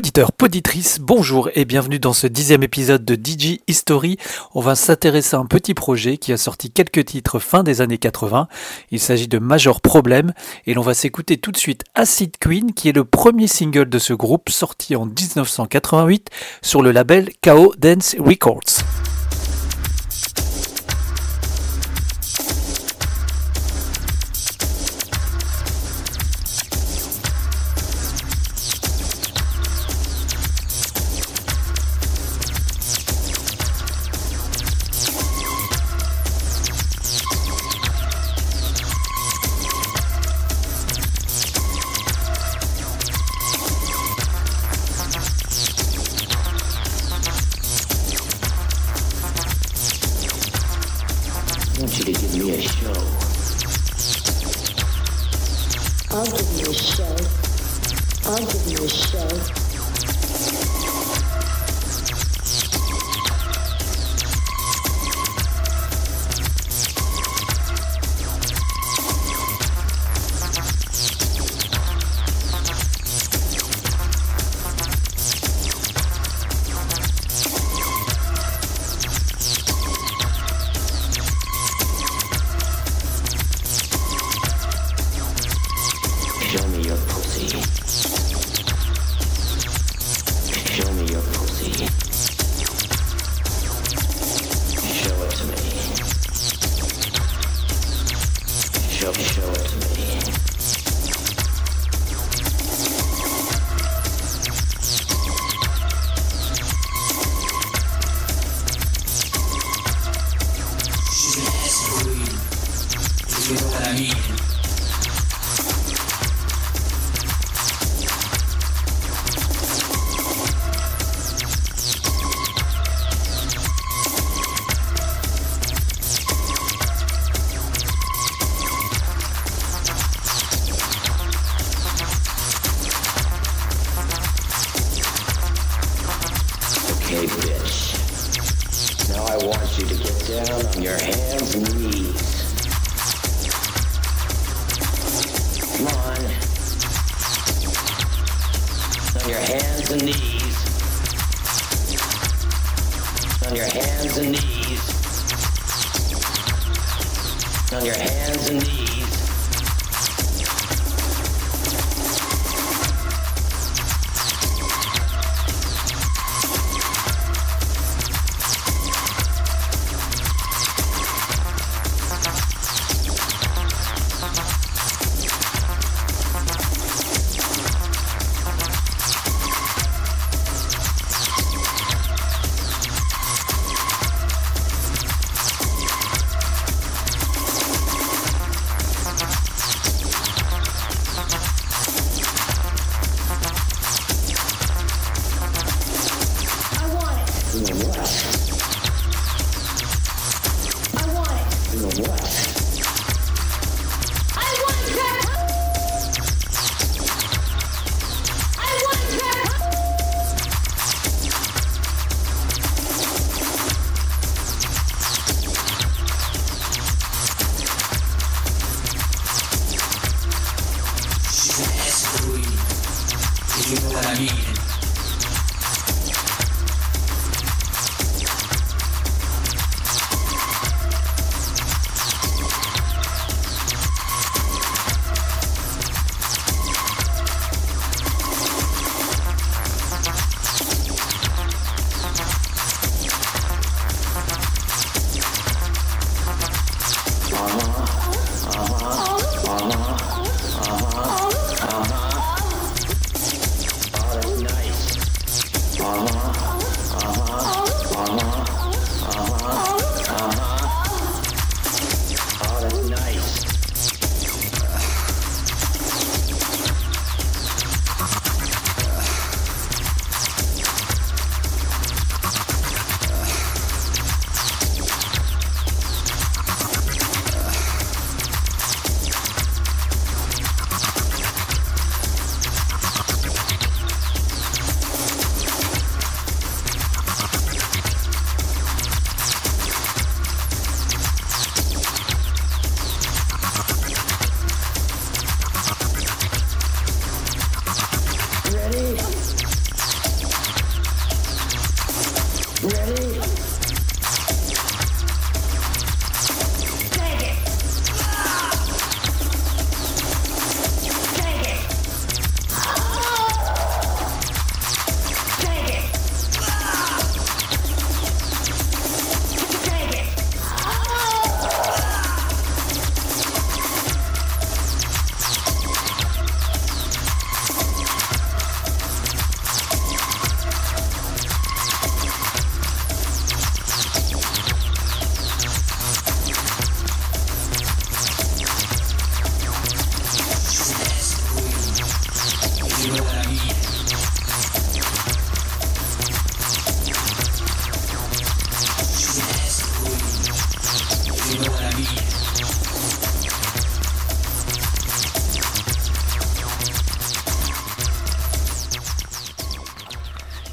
Poditeur, poditrice, bonjour et bienvenue dans ce dixième épisode de DJ History. On va s'intéresser à un petit projet qui a sorti quelques titres fin des années 80. Il s'agit de Major Problem et l'on va s'écouter tout de suite Acid Queen qui est le premier single de ce groupe sorti en 1988 sur le label KO Dance Records. On your hands and knees. On your hands and knees. On your hands and knees. Instagram.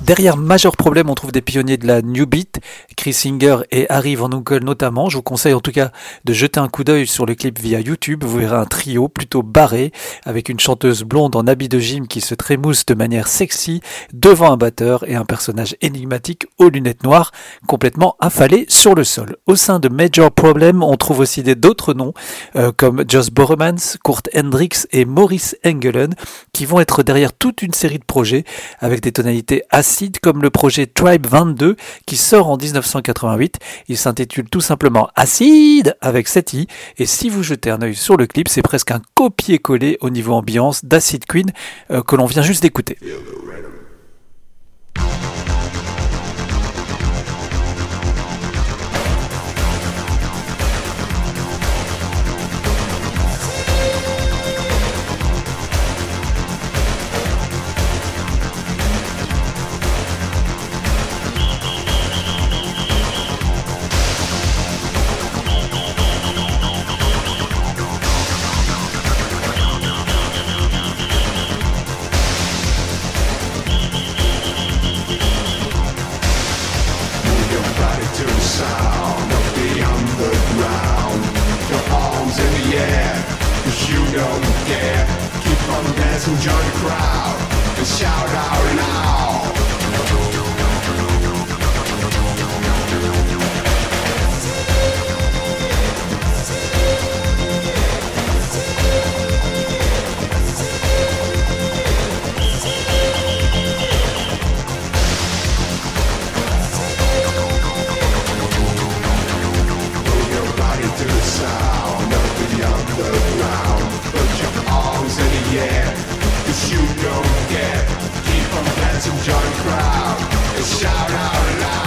Derrière Major Problem, on trouve des pionniers de la New Beat, Chris Singer et Harry Van Uncle notamment. Je vous conseille en tout cas de jeter un coup d'œil sur le clip via YouTube. Vous verrez un trio plutôt barré avec une chanteuse blonde en habit de gym qui se trémousse de manière sexy devant un batteur et un personnage énigmatique aux lunettes noires complètement affalé sur le sol. Au sein de Major Problem, on trouve aussi d'autres noms euh, comme Joss Borremans, Kurt Hendricks et Maurice Engelen qui vont être derrière toute une série de projets avec des tonalités acides comme le projet Tribe 22 qui sort en 1988. Il s'intitule tout simplement Acide avec 7 i et si vous jetez un œil sur le clip, c'est presque un copier-coller au niveau ambiance d'Acid Queen euh, que l'on vient juste d'écouter. Cause you don't care. Keep on dancing, join the crowd. And shout out loud. shout out loud.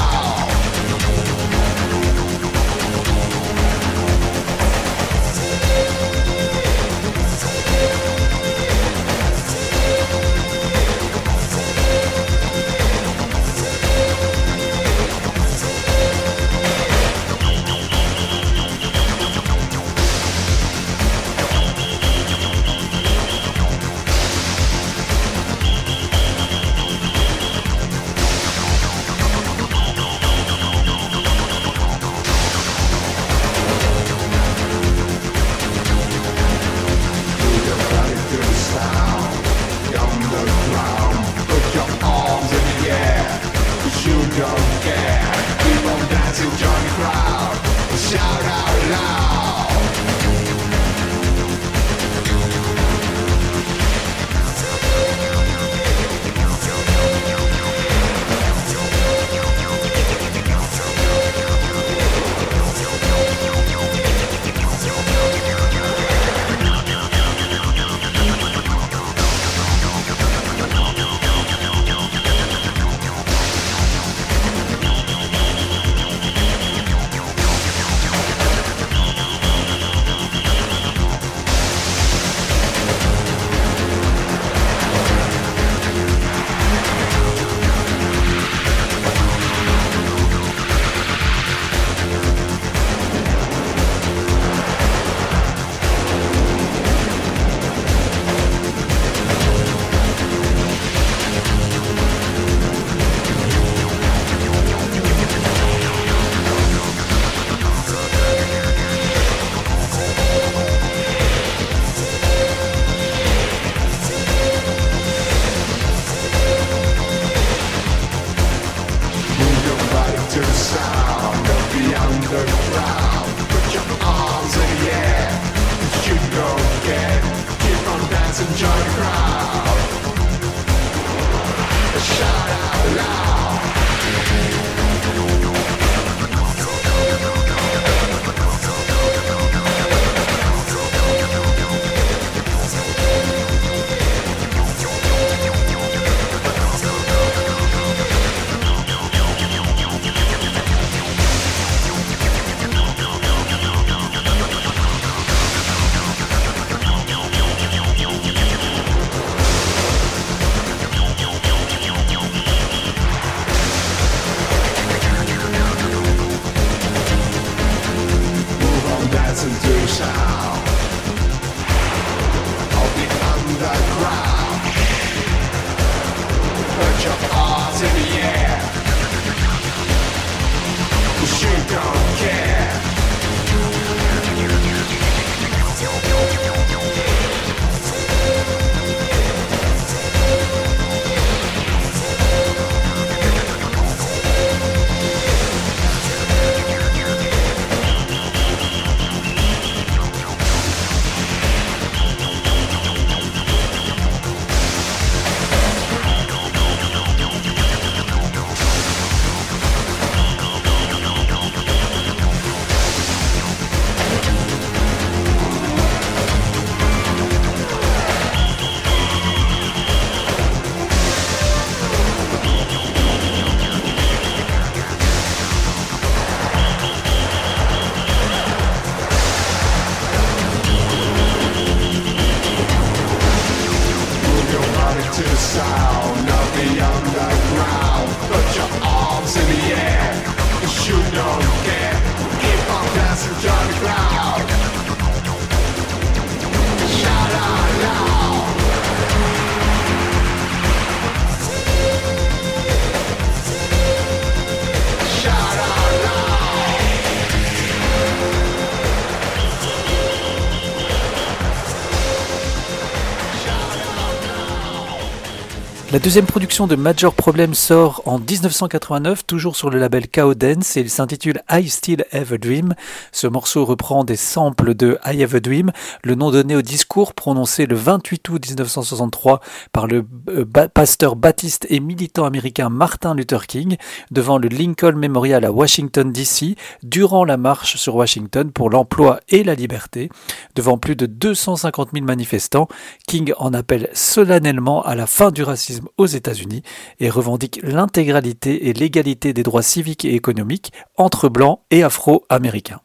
La deuxième production de Major Problem sort en 1989, toujours sur le label Chaos Dance, et il s'intitule I Still Have a Dream. Ce morceau reprend des samples de I Have a Dream, le nom donné au discours prononcé le 28 août 1963 par le euh, pasteur baptiste et militant américain Martin Luther King devant le Lincoln Memorial à Washington DC durant la marche sur Washington pour l'emploi et la liberté. Devant plus de 250 000 manifestants, King en appelle solennellement à la fin du racisme aux États-Unis et revendique l'intégralité et l'égalité des droits civiques et économiques entre blancs et afro-américains.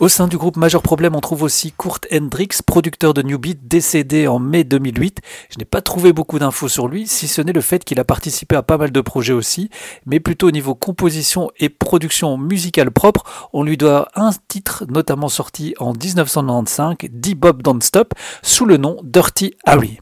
Au sein du groupe Major Problem, on trouve aussi Kurt Hendricks, producteur de New Beat, décédé en mai 2008. Je n'ai pas trouvé beaucoup d'infos sur lui, si ce n'est le fait qu'il a participé à pas mal de projets aussi, mais plutôt au niveau composition et production musicale propre, on lui doit un titre notamment sorti en 1995, D-Bob Don't Stop, sous le nom Dirty Harry.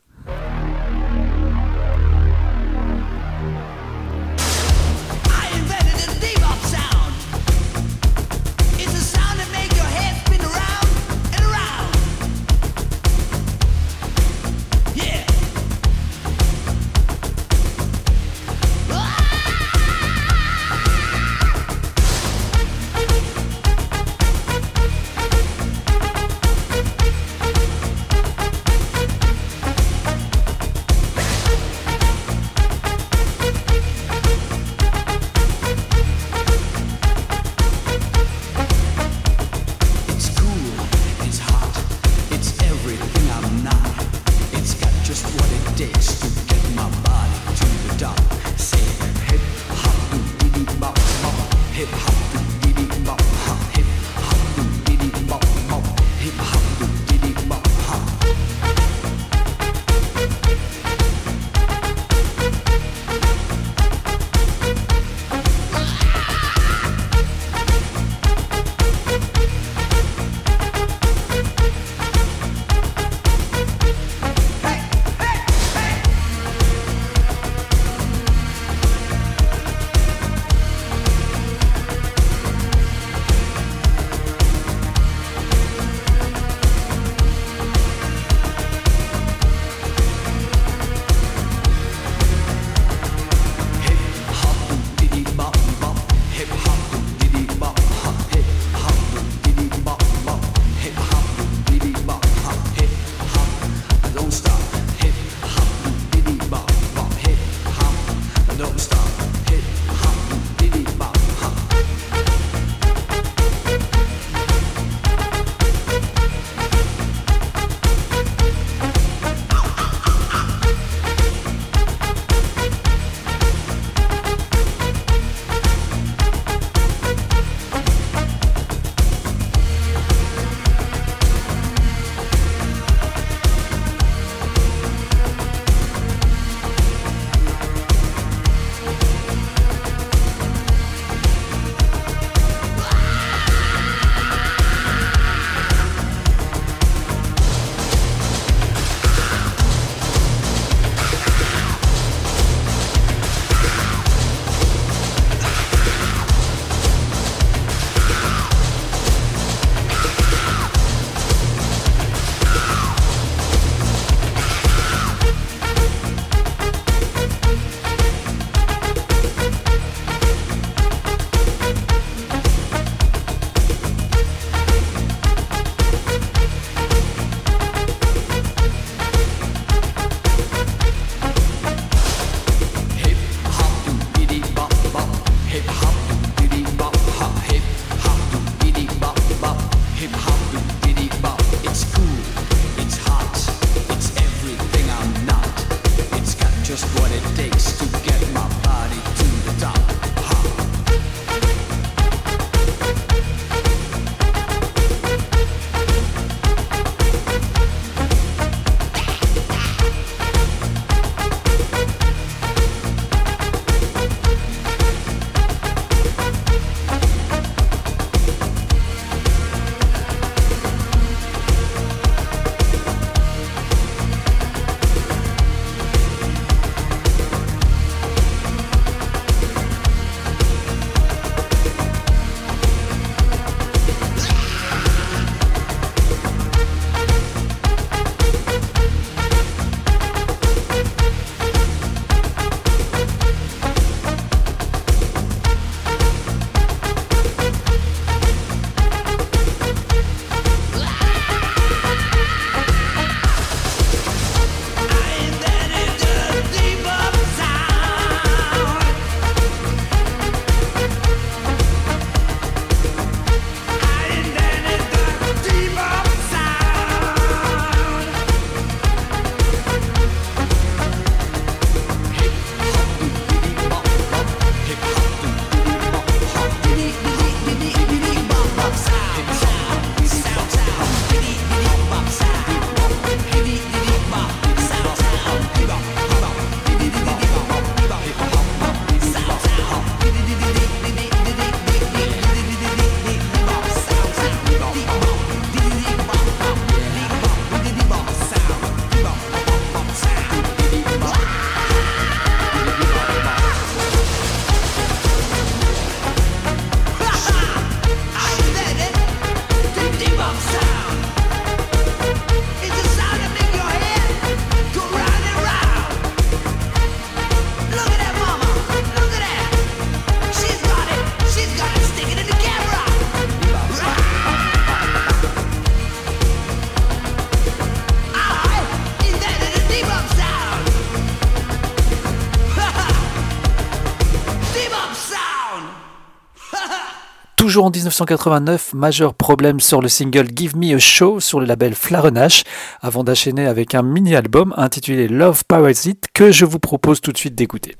En 1989, Major Problem sur le single Give Me a Show sur le label Flarenache, avant d'enchaîner avec un mini-album intitulé Love Parasite que je vous propose tout de suite d'écouter.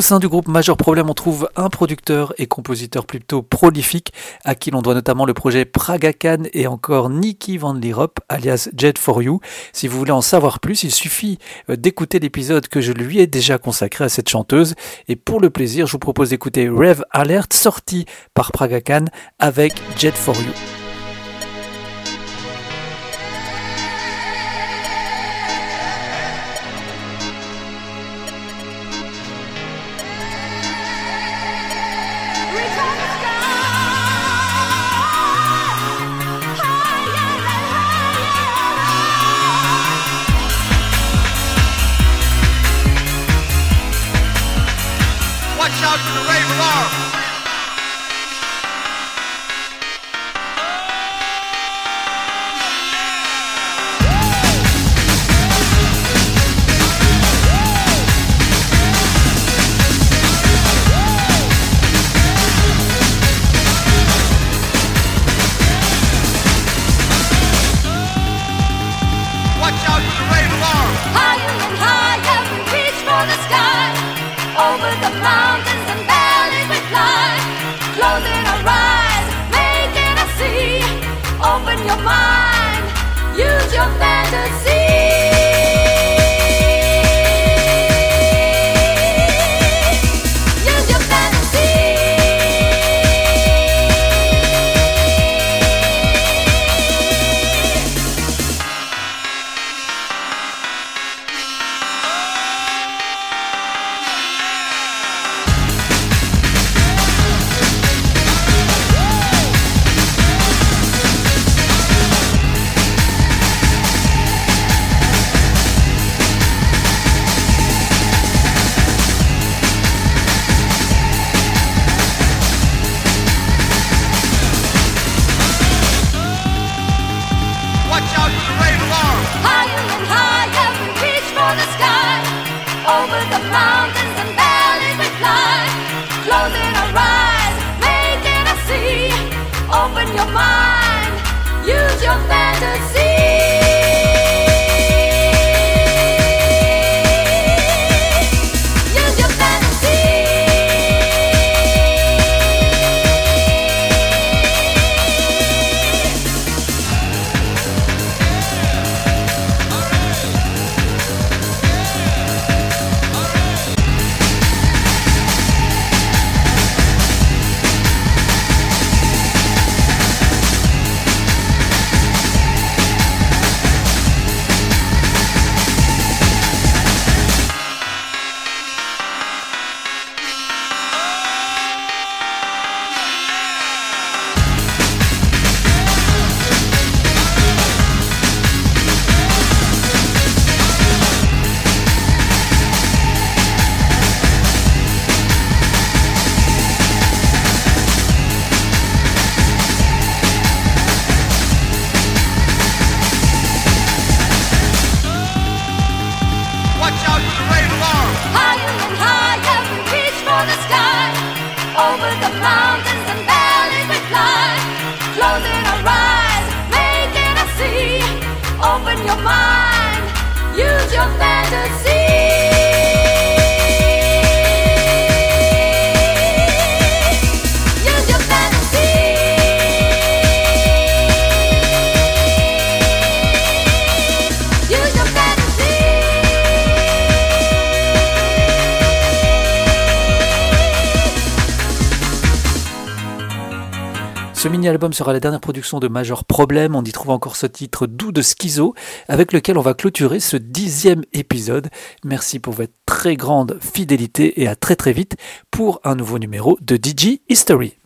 Au sein du groupe Major Problem, on trouve un producteur et compositeur plutôt prolifique, à qui l'on doit notamment le projet Praga Khan et encore Nicky Van Lierop, alias Jet for You. Si vous voulez en savoir plus, il suffit euh, d'écouter l'épisode que je lui ai déjà consacré à cette chanteuse. Et pour le plaisir, je vous propose d'écouter Rev Alert, sorti par Praga Khan avec Jet for You. Ce mini-album sera la dernière production de Major Problem. On y trouve encore ce titre doux de Schizo, avec lequel on va clôturer ce dixième épisode. Merci pour votre très grande fidélité et à très très vite pour un nouveau numéro de DJ History.